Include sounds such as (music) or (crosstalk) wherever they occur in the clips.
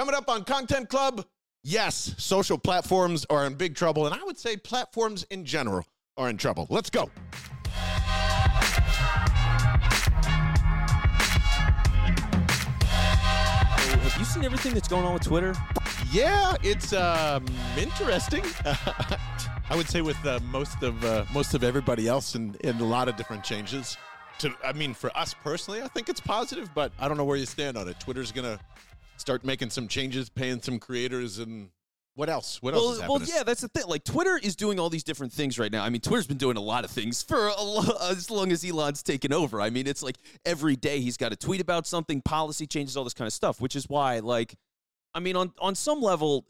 Coming up on Content Club, yes, social platforms are in big trouble, and I would say platforms in general are in trouble. Let's go. Have you seen everything that's going on with Twitter? Yeah, it's um, interesting. (laughs) I would say with uh, most of uh, most of everybody else, and in, in a lot of different changes. To, I mean, for us personally, I think it's positive, but I don't know where you stand on it. Twitter's gonna start making some changes, paying some creators, and what else? What else Well, is well, yeah, that's the thing. Like Twitter is doing all these different things right now. I mean, Twitter's been doing a lot of things for a lo- (laughs) as long as Elon's taken over. I mean, it's like every day he's got to tweet about something, policy changes, all this kind of stuff. Which is why, like, I mean, on on some level,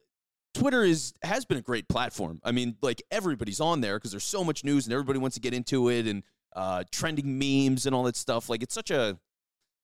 Twitter is has been a great platform. I mean, like everybody's on there because there's so much news and everybody wants to get into it and uh, trending memes and all that stuff. Like, it's such a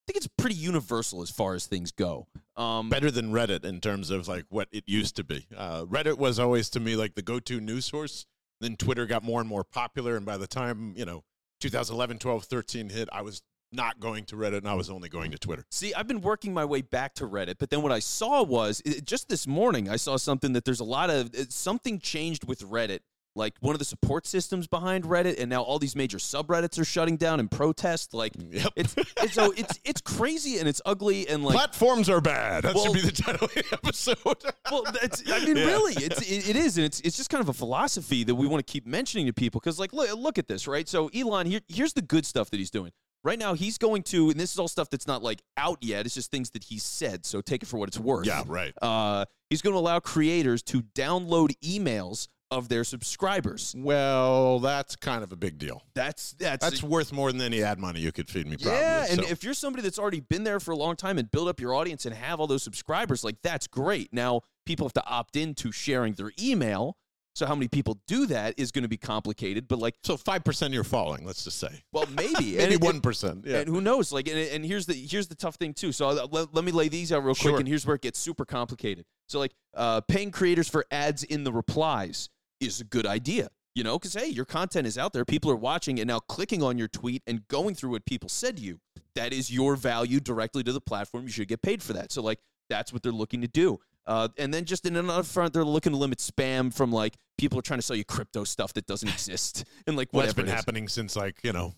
think it's pretty universal as far as things go. Um, better than Reddit in terms of like what it used to be. Uh, Reddit was always to me like the go-to news source. Then Twitter got more and more popular, and by the time you know 2011, 12, 13 hit, I was not going to Reddit, and I was only going to Twitter. See, I've been working my way back to Reddit, but then what I saw was it, just this morning, I saw something that there's a lot of it- something changed with Reddit. Like one of the support systems behind Reddit, and now all these major subreddits are shutting down in protest. Like Yep. it's, it's so it's it's crazy and it's ugly and like Platforms are bad. That Well- should be the title of the episode. (laughs) well, that's, I mean, Yeah. really, it's it, it is, and it's it's just kind of a philosophy that we want to keep mentioning to people because, like, look, look at this, right? So Elon, here, here's the good stuff that he's doing right now. He's going to, and this is all stuff that's not like out yet. It's just things that he said. So take it for what it's worth. yeah, right. Uh, he's going to allow creators to download emails of their subscribers. Well, that's kind of a big deal. That's that's That's worth more than any ad money you could feed me. Probably. yeah, and So- if you're somebody that's already been there for a long time and build up your audience and have all those subscribers, like that's great. Now people have to opt into sharing their email. So how many people do that is going to be complicated. But like, so five percent you're falling. Let's just say well, maybe, (laughs) maybe one percent. Yeah. And who knows? Like, and, and here's the here's the tough thing too. So uh, let, let me lay these out real quick, and here's where it gets super complicated. So like, uh, paying creators for ads in the replies is a good idea. You know, because hey, your content is out there, people are watching, and now clicking on your tweet and going through what people said to you. That is your value directly to the platform. You should get paid for that. So like, that's what they're looking to do. Uh, and then just in another front, they're looking to limit spam from like people are trying to sell you crypto stuff that doesn't (laughs) exist and like Well, whatever. that's been happening since like you know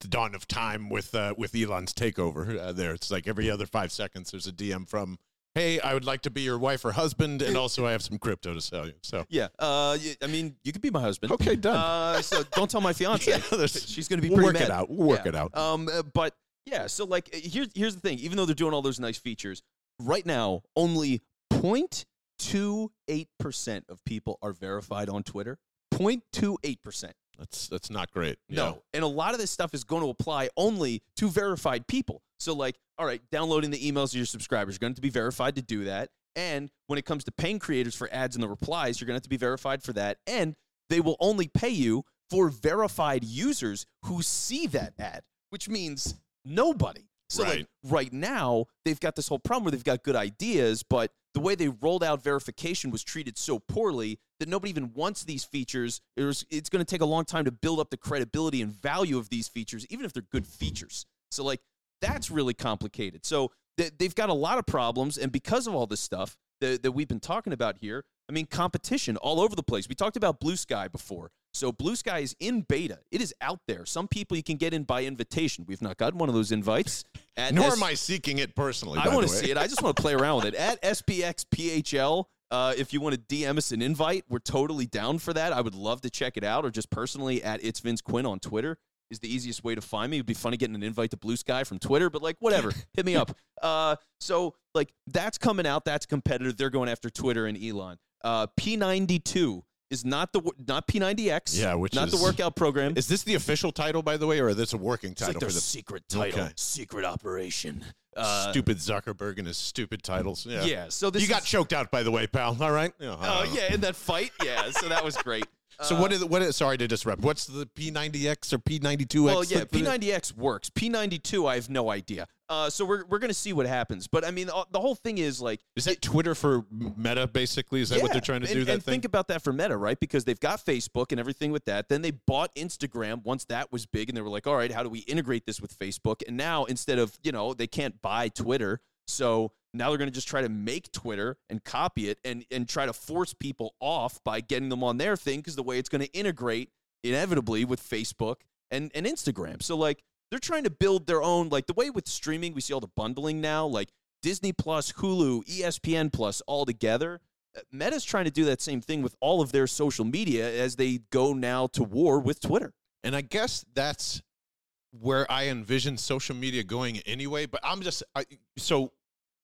the dawn of time with uh, with Elon's takeover. Uh, there, it's like every other five seconds there's a DM from, "Hey, I would like to be your wife or husband, and also I have some crypto to sell you." So Yeah. Uh, I mean, you could be my husband. okay, done. Uh, so don't tell my fiance. (laughs) Yeah, She's going to be we'll pretty work it out. We'll work Yeah. it out. Um, uh, but yeah, so like uh, here's here's the thing. Even though they're doing all those nice features, right now only 0.28 percent of people are verified on Twitter. 0.28 percent. That's that's not great. No. And a lot of this stuff is going to apply only to verified people. So, like, all right, downloading the emails of your subscribers, you're going to have to be verified to do that. And when it comes to paying creators for ads in the replies, you're going to have to be verified for that. And they will only pay you for verified users who see that ad, which means nobody. So, like, Right. right now, they've got this whole problem where they've got good ideas, but the way they rolled out verification was treated so poorly that nobody even wants these features. It was, it's going to take a long time to build up the credibility and value of these features, even if they're good features. So, like, that's really complicated. So, th- they've got a lot of problems. And because of all this stuff that, that we've been talking about here, I mean, competition all over the place. We talked about Blue Sky before. So, Blue Sky is in beta, it is out there. Some people you can get in by invitation. We've not gotten one of those invites. At Nor S- am I seeking it personally. I want to see it. I just want to play around with it. At SBXPHL, uh, if you want to DM us an invite, we're totally down for that. I would love to check it out, or just personally at It's Vince Quinn on Twitter is the easiest way to find me. It'd be funny getting an invite to Blue Sky from Twitter, but like whatever, (laughs) hit me up. Uh, so like that's coming out. That's competitive. They're going after Twitter and Elon. Uh, P92 is not the not P90X. Yeah, which not is- the workout program. Is this the official title, by the way, or is this a working It's like title their for the secret title, Okay. secret operation. Uh, stupid Zuckerberg and his stupid titles? Yeah. yeah. So this You got choked out, by the way, pal. All right. Oh don't yeah, in that fight, yeah. So that was great. So Uh, what is what is? Sorry to disrupt. What's the P90X or P92X? Well, yeah, Like, put it- P90X works. P92, I have no idea. Uh, so we're we're gonna see what happens. But I mean, the whole thing is like, Is that Twitter for Meta? Basically, is that what they're trying to and, do? That and thing. think about that for Meta, right? Because they've got Facebook and everything with that. Then they bought Instagram once that was big, and they were like, all right, how do we integrate this with Facebook? And now instead of you know they can't buy Twitter, so now they're going to just try to make Twitter and copy it and and try to force people off by getting them on their thing because the way it's going to integrate inevitably with Facebook and and Instagram. So like they're trying to build their own like the way with streaming we see all the bundling now like Disney Plus, Hulu, ESPN Plus all together. Uh, Meta's trying to do that same thing with all of their social media as they go now to war with Twitter. And I guess that's where I envision social media going anyway. But I'm just I, so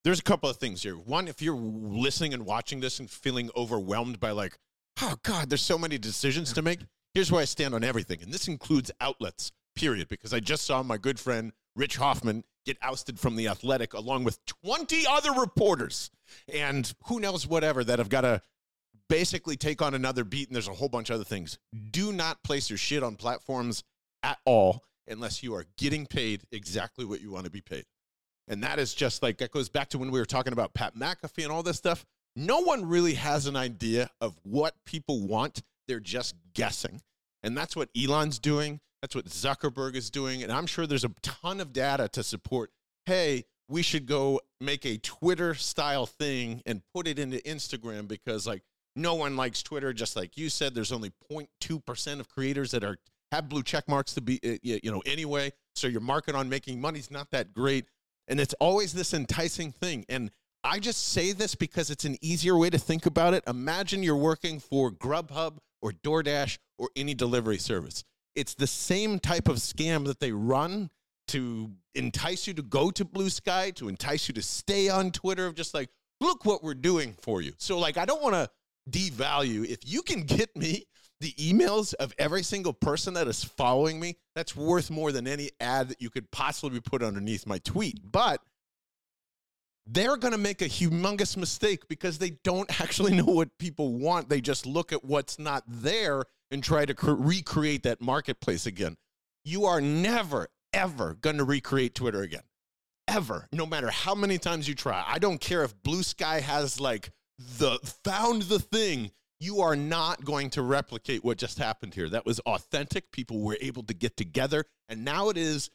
there's a couple of things here. One, if you're listening and watching this and feeling overwhelmed by like, oh God, there's so many decisions to make. Here's where I stand on everything, and this includes outlets. Period. Because I just saw my good friend Rich Hofmann get ousted from the Athletic along with 20 other reporters and who knows whatever that have got to basically take on another beat. And there's a whole bunch of other things. Do not place your shit on platforms at all unless you are getting paid exactly what you want to be paid. And that is just like, that goes back to when we were talking about Pat McAfee and all this stuff. No one really has an idea of what people want. They're just guessing. And that's what Elon's doing. That's what Zuckerberg is doing. And I'm sure there's a ton of data to support hey, we should go make a Twitter style thing and put it into Instagram because, like, no one likes Twitter. Just like you said, there's only 0.2% of creators that are have blue check marks to be, uh, you know, anyway. So your market on making money is not that great. And it's always this enticing thing. And I just say this because it's an easier way to think about it. Imagine you're working for Grubhub or DoorDash or any delivery service. It's the same type of scam that they run to entice you to go to Blue Sky, to entice you to stay on Twitter, of just like, look what we're doing for you. So, like, I don't want to devalue. If you can get me the emails of every single person that is following me, that's worth more than any ad that you could possibly put underneath my tweet. But they're going to make a humongous mistake because they don't (laughs) actually know what people want. They just look at what's not there and try to cre- recreate that marketplace again. You are never, ever going to recreate Twitter again. Ever. No matter how many times you try. I don't care if Blue Sky has like the found the thing. You are not going to replicate what just happened here. That was authentic. People were able to get together. And now it is,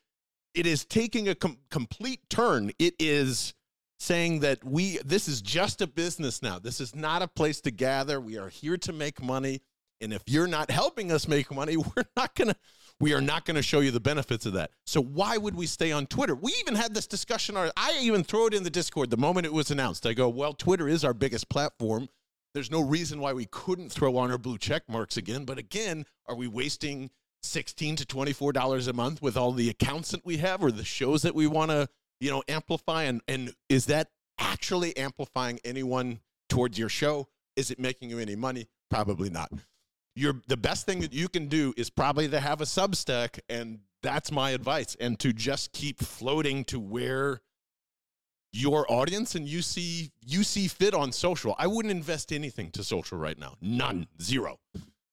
it is taking a com- complete turn. It is saying that we this is just a business now. This is not a place to gather. We are here to make money. And if you're not helping us make money, (laughs) we're not going to we are not going to show you the benefits of that. So why would we stay on Twitter? We even had this discussion I even throw it in the Discord the moment it was announced. I go, "Well, Twitter is our biggest platform. There's no reason why we couldn't throw on our blue check marks again, but again, are we wasting 16 to 24 dollars a month with all the accounts that we have or the shows that we want to, you know, amplify and and is that actually amplifying anyone towards your show? Is it making you any money? Probably not you're the best thing that you can do is probably to have a substack and that's my advice and to just keep floating to where your audience and you see you see fit on social. I wouldn't invest anything to social right now. None. Zero.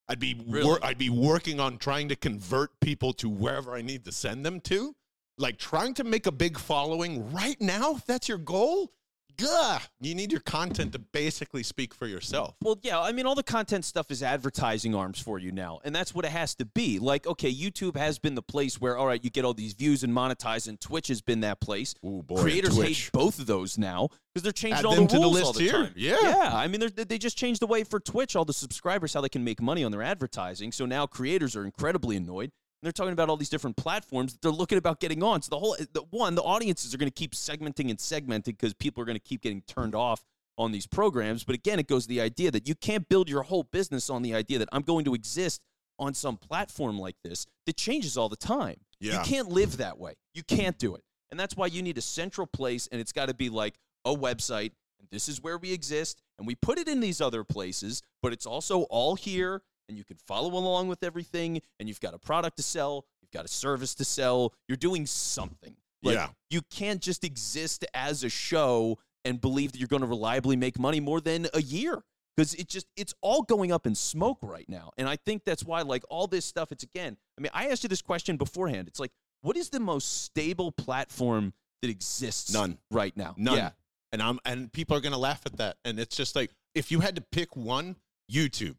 I'd be Really? wor- i'd be working on trying to convert people to wherever i need to send them to. Like trying to make a big following right now if that's your goal Gah, you need your content to basically speak for yourself Well, yeah, I mean, all the content stuff is advertising arms for you now, and that's what it has to be. Like, okay, YouTube has been the place where, all right, you get all these views and monetize, and Twitch has been that place. Ooh, boy, Creators Twitch. hate both of those now because they're changing Add all the to the rules list all the here. time. Yeah. yeah. I mean, they just changed the way for Twitch, all the subscribers, how they can make money on their advertising. So now creators are incredibly annoyed. And they're talking about all these different platforms that they're looking about getting on. So the whole the one, the audiences are going to keep segmenting and segmenting because people are going to keep getting turned off on these programs. But again, it goes to the idea that you can't build your whole business on the idea that I'm going to exist on some platform like this that changes all the time. Yeah. You can't live that way. You can't do it. And that's why you need a central place and it's got to be like a website and this is where we exist and we put it in these other places, but it's also all here and you can follow along with everything and you've got a product to sell, you've got a service to sell, you're doing something. Like, Yeah. You can't just exist as a show and believe that you're going to reliably make money more than a year because it just it's all going up in smoke right now and i think that's why like all this stuff it's again i mean i asked you this question beforehand it's like what is the most stable platform that exists None. right now None. yeah And I'm and people are gonna laugh at that. And it's just like if you had to pick one, YouTube.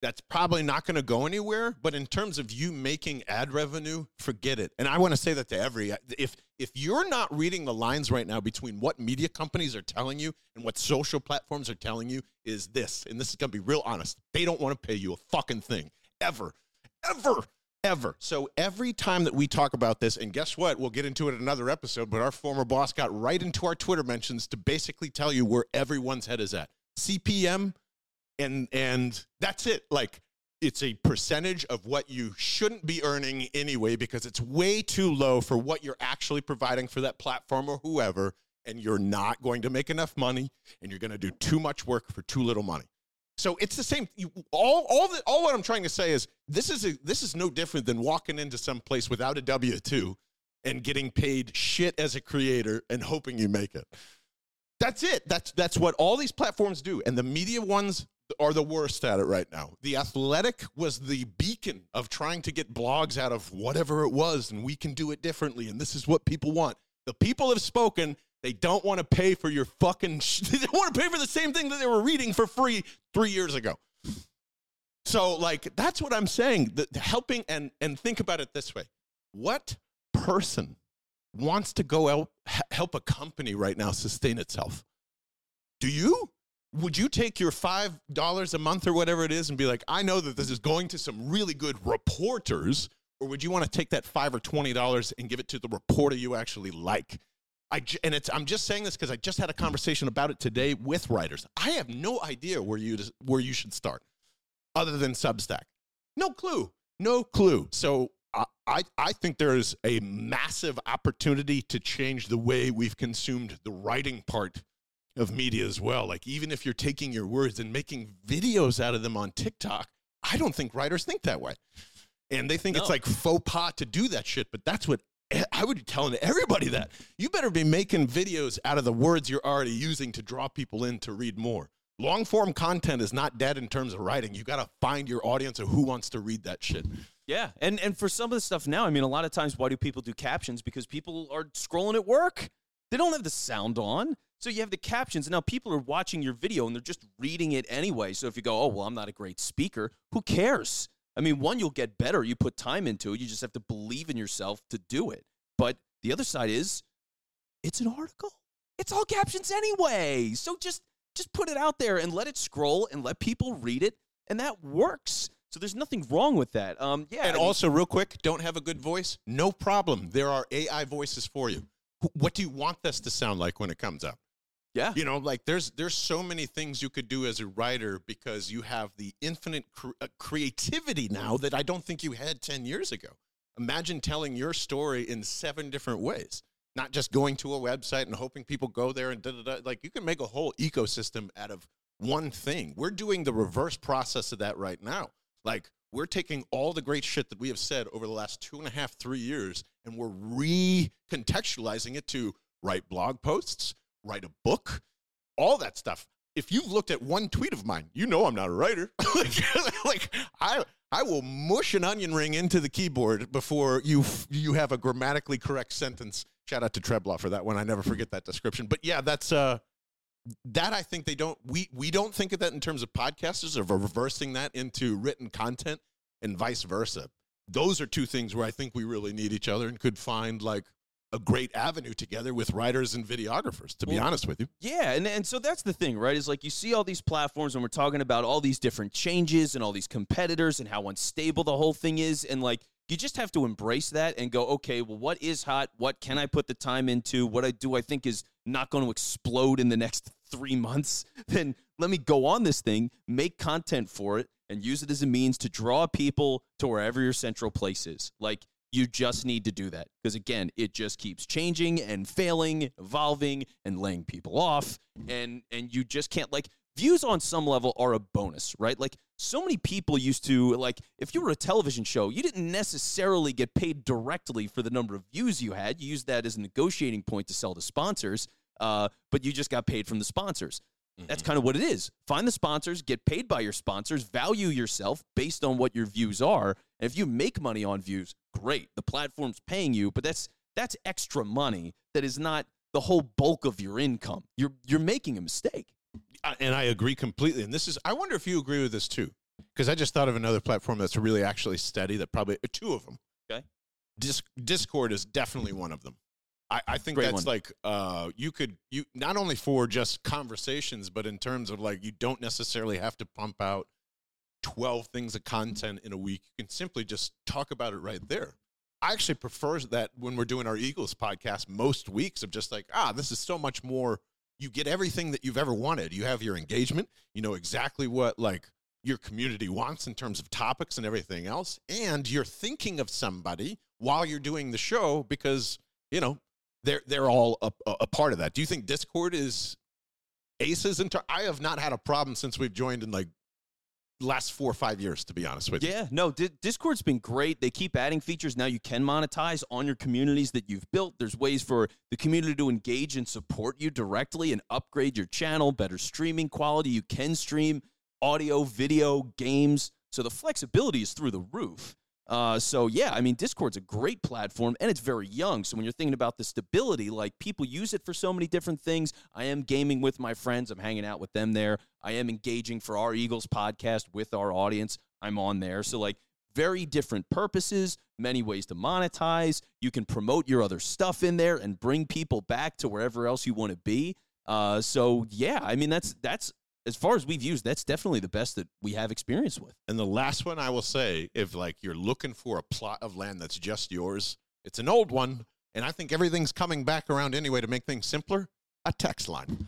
That's probably not going to go anywhere. But in terms of you making ad revenue, forget it. And I want to say that to every if if you're not reading the lines right now between what media companies are telling you and what social platforms are telling you is this, and this is going to be real honest. They don't want to pay you a fucking thing ever, ever. Ever. So every time that we talk about this, and guess what? We'll get into it in another episode, but our former boss got right into our Twitter mentions to basically tell you where everyone's head is at. CPM, and and that's it. Like it's a percentage of what you shouldn't be earning anyway because it's way too low for what you're actually providing for that platform or whoever and you're not going to make enough money and you're going to do too much work for too little money. So it's the same you, all all the, all what i'm trying to say is this is a, this is no different than walking into some place without a w2 and getting paid shit as a creator and hoping you make it. That's it. That's that's what all these platforms do. And the media ones are the worst at it right now. The Athletic was the beacon of trying to get blogs out of whatever it was, and we can do it differently, and this is what people want. The people have spoken. They don't want to pay for your fucking. Sh- (laughs) they don't want to pay for the same thing that they were reading for free three years ago. So, like, that's what I'm saying. The, the helping and and think about it this way: What person wants to go out help a company right now sustain itself? Do you? Would you take your five dollars a month or whatever it is and be like, I know that this is going to some really good reporters, or would you want to take that five or twenty dollars and give it to the reporter you actually like? I and it's I'm just saying this because I just had a conversation about it today with writers. I have no idea where you where you should start, other than Substack. No clue, no clue. So I, I think there is a massive opportunity to change the way we've consumed the writing part of media as well. Like even if you're taking your words and making videos out of them on TikTok, I don't think writers think that way. And they think no. it's like faux pas to do that shit, but that's what I would be telling everybody that. You better be making videos out of the words you're already using to draw people in to read more. Long form content is not dead in terms of writing. You got to find your audience of who wants to read that shit. Yeah, and and for some of the stuff now, I mean, a lot of times, why do people do captions? Because people are scrolling at work. They don't have the sound on. So you have the captions, and now people are watching your video and they're just reading it anyway. So if you go, oh, well, I'm not a great speaker, who cares? I mean, one, you'll get better. You put time into it. You just have to believe in yourself to do it. But the other side is it's an article. It's all captions anyway. So just just put it out there and let it scroll and let people read it, and that works. So there's nothing wrong with that. Um, yeah. And I mean, also, real quick, don't have a good voice? No problem. There are AI voices for you. What do you want this to sound like when it comes out? Yeah. You know, like there's there's so many things you could do as a writer because you have the infinite cre- uh, creativity now that I don't think you had 10 years ago. Imagine telling your story in seven different ways, not just going to a website and hoping people go there and da da da. Like you can make a whole ecosystem out of one thing. We're doing the reverse process of that right now. Like we're taking all the great shit that we have said over the last two and a half, three years, and we're recontextualizing it to write blog posts, write a book, all that stuff. If you've looked at one tweet of mine, you know I'm not a writer. (laughs) like, (laughs) like I I will mush an onion ring into the keyboard before you you have a grammatically correct sentence. Shout out to Treblaw for that one. I never forget that description. But yeah, that's uh that I think they don't we we don't think of that in terms of podcasters of reversing that into written content and vice versa. Those are two things where I think we really need each other and could find like a great avenue together with writers and videographers to be well, honest with you. yeah and, and so that's the thing right? Is like you see all these platforms and we're talking about all these different changes and all these competitors and how unstable the whole thing is and like you just have to embrace that and go okay well what is hot? What can i put the time into? What i do i think is not going to explode in the next three months? (laughs) Then let me go on this thing make content for it and use it as a means to draw people to wherever your central place is. Like you just need to do that because again, it just keeps changing and failing, evolving, and laying people off, and and you just can't like views on some level are a bonus, right? Like so many people used to like if you were a television show, you didn't necessarily get paid directly for the number of views you had. You used that as a negotiating point to sell to sponsors, uh, but you just got paid from the sponsors. That's mm-hmm. kind of what it is. Find the sponsors, get paid by your sponsors, value yourself based on what your views are. And if you make money on views, great. The platform's paying you, but that's that's extra money that is not the whole bulk of your income. You're you're making a mistake. And I agree completely. And this is I wonder if you agree with this too. because I just thought of another platform that's really actually steady. That probably uh, two of them. Okay. Dis- Discord is definitely one of them. I, I think Great that's one. like uh, you could you not only for just conversations, but in terms of like you don't necessarily have to pump out twelve things of content in a week. You can simply just talk about it right there. I actually prefer that when we're doing our Eagles podcast most weeks of just like, ah, this is so much more. You get everything that you've ever wanted. You have your engagement. You know exactly what like your community wants in terms of topics and everything else. And you're thinking of somebody while you're doing the show because, you know, they're they're all a, a part of that. Do you think Discord is aces in ter- I have not had a problem since we've joined in like last four or five years, to be honest with you. Yeah, no, Di- Discord's been great. They keep adding features. Now you can monetize on your communities that you've built. There's ways for the community to engage and support you directly and upgrade your channel, better streaming quality. You can stream audio, video, games. So the flexibility is through the roof. Uh, so yeah, I mean, Discord's a great platform and it's very young. So when you're thinking about the stability, like people use it for so many different things. I am gaming with my friends. I'm hanging out with them there. I am engaging for our Eagles podcast with our audience. I'm on there. So like very different purposes, many ways to monetize. You can promote your other stuff in there and bring people back to wherever else you want to be. Uh, so yeah, I mean that's that's as far as we've used, that's definitely the best that we have experience with. And the last one I will say, if like you're looking for a plot of land that's just yours, it's an old one, and I think everything's coming back around anyway to make things simpler. A text line,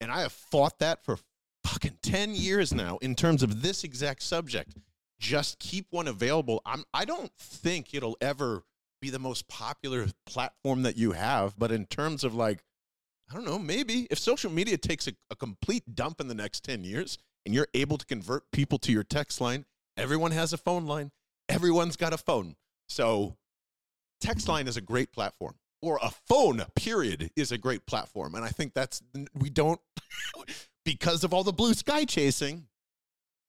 and I have fought that for fucking ten years now in terms of this exact subject. Just keep one available. I'm. I don't think it'll ever be the most popular platform that you have, but in terms of like I don't know, maybe if social media takes a, a, complete dump in the next 10 years and you're able to convert people to your text line, everyone has a phone line, everyone's got a phone. So, text line is a great platform, or a phone, period, is a great platform. And I think that's, we don't, (laughs) because of all the blue sky chasing,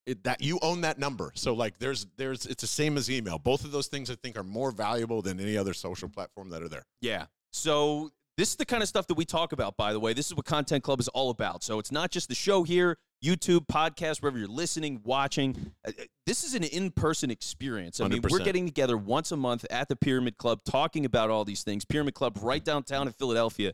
it, that you own that number. So like there's there's it's the same as email. Both of those things I think are more valuable than any other social platform that are there. Yeah. So this is the kind of stuff that we talk about, by the way. This is what Content Club is all about. So it's not just the show here, YouTube, podcast, wherever you're listening, watching. Uh, This is an in person experience. I mean, we're getting together once a month at the Pyramid Club talking about all these things. Pyramid Club right downtown in Philadelphia.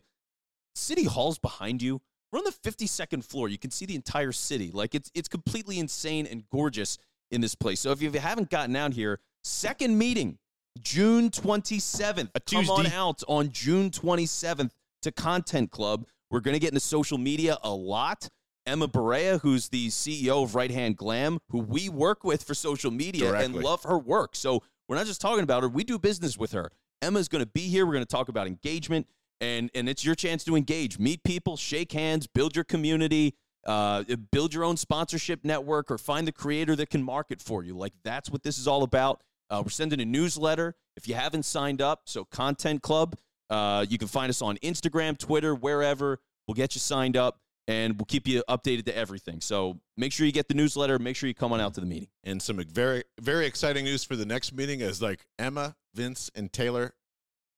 City Hall's behind you. We're on the 52nd floor. You can see the entire city. Like it's it's completely insane and gorgeous in this place. So if you haven't gotten out here, second meeting, June 27th. A Come on out on June 27th to Content Club. We're going to get into social media a lot. Emma Berea, who's the CEO of Right Hand Glam, who we work with for social media and love her work. So we're not just talking about her, we do business with her. Emma's going to be here. We're going to talk about engagement, and, and it's your chance to engage, meet people, shake hands, build your community, uh, build your own sponsorship network, or find the creator that can market for you. Like that's what this is all about. Uh, we're sending a newsletter. If you haven't signed up, so Content Club, uh, you can find us on Instagram, Twitter, wherever. We'll get you signed up and we'll keep you updated to everything. So make sure you get the newsletter. Make sure you come on out to the meeting. And some very very exciting news for the next meeting is like Emma, Vince, and Taylor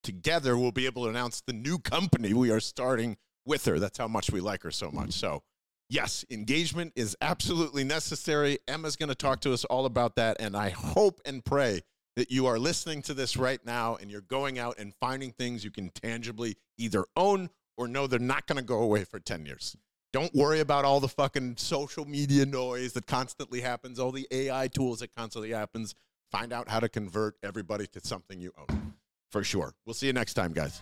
together will be able to announce the new company we are starting with her. That's how much we like her so much. So yes, engagement is absolutely necessary. Emma's going to talk to us all about that, and I hope and pray that you are listening to this right now and you're going out and finding things you can tangibly either own or know they're not going to go away for 10 years. Don't worry about all the fucking social media noise that constantly happens, all the AI tools that constantly happens. Find out how to convert everybody to something you own. For sure. We'll see you next time, guys.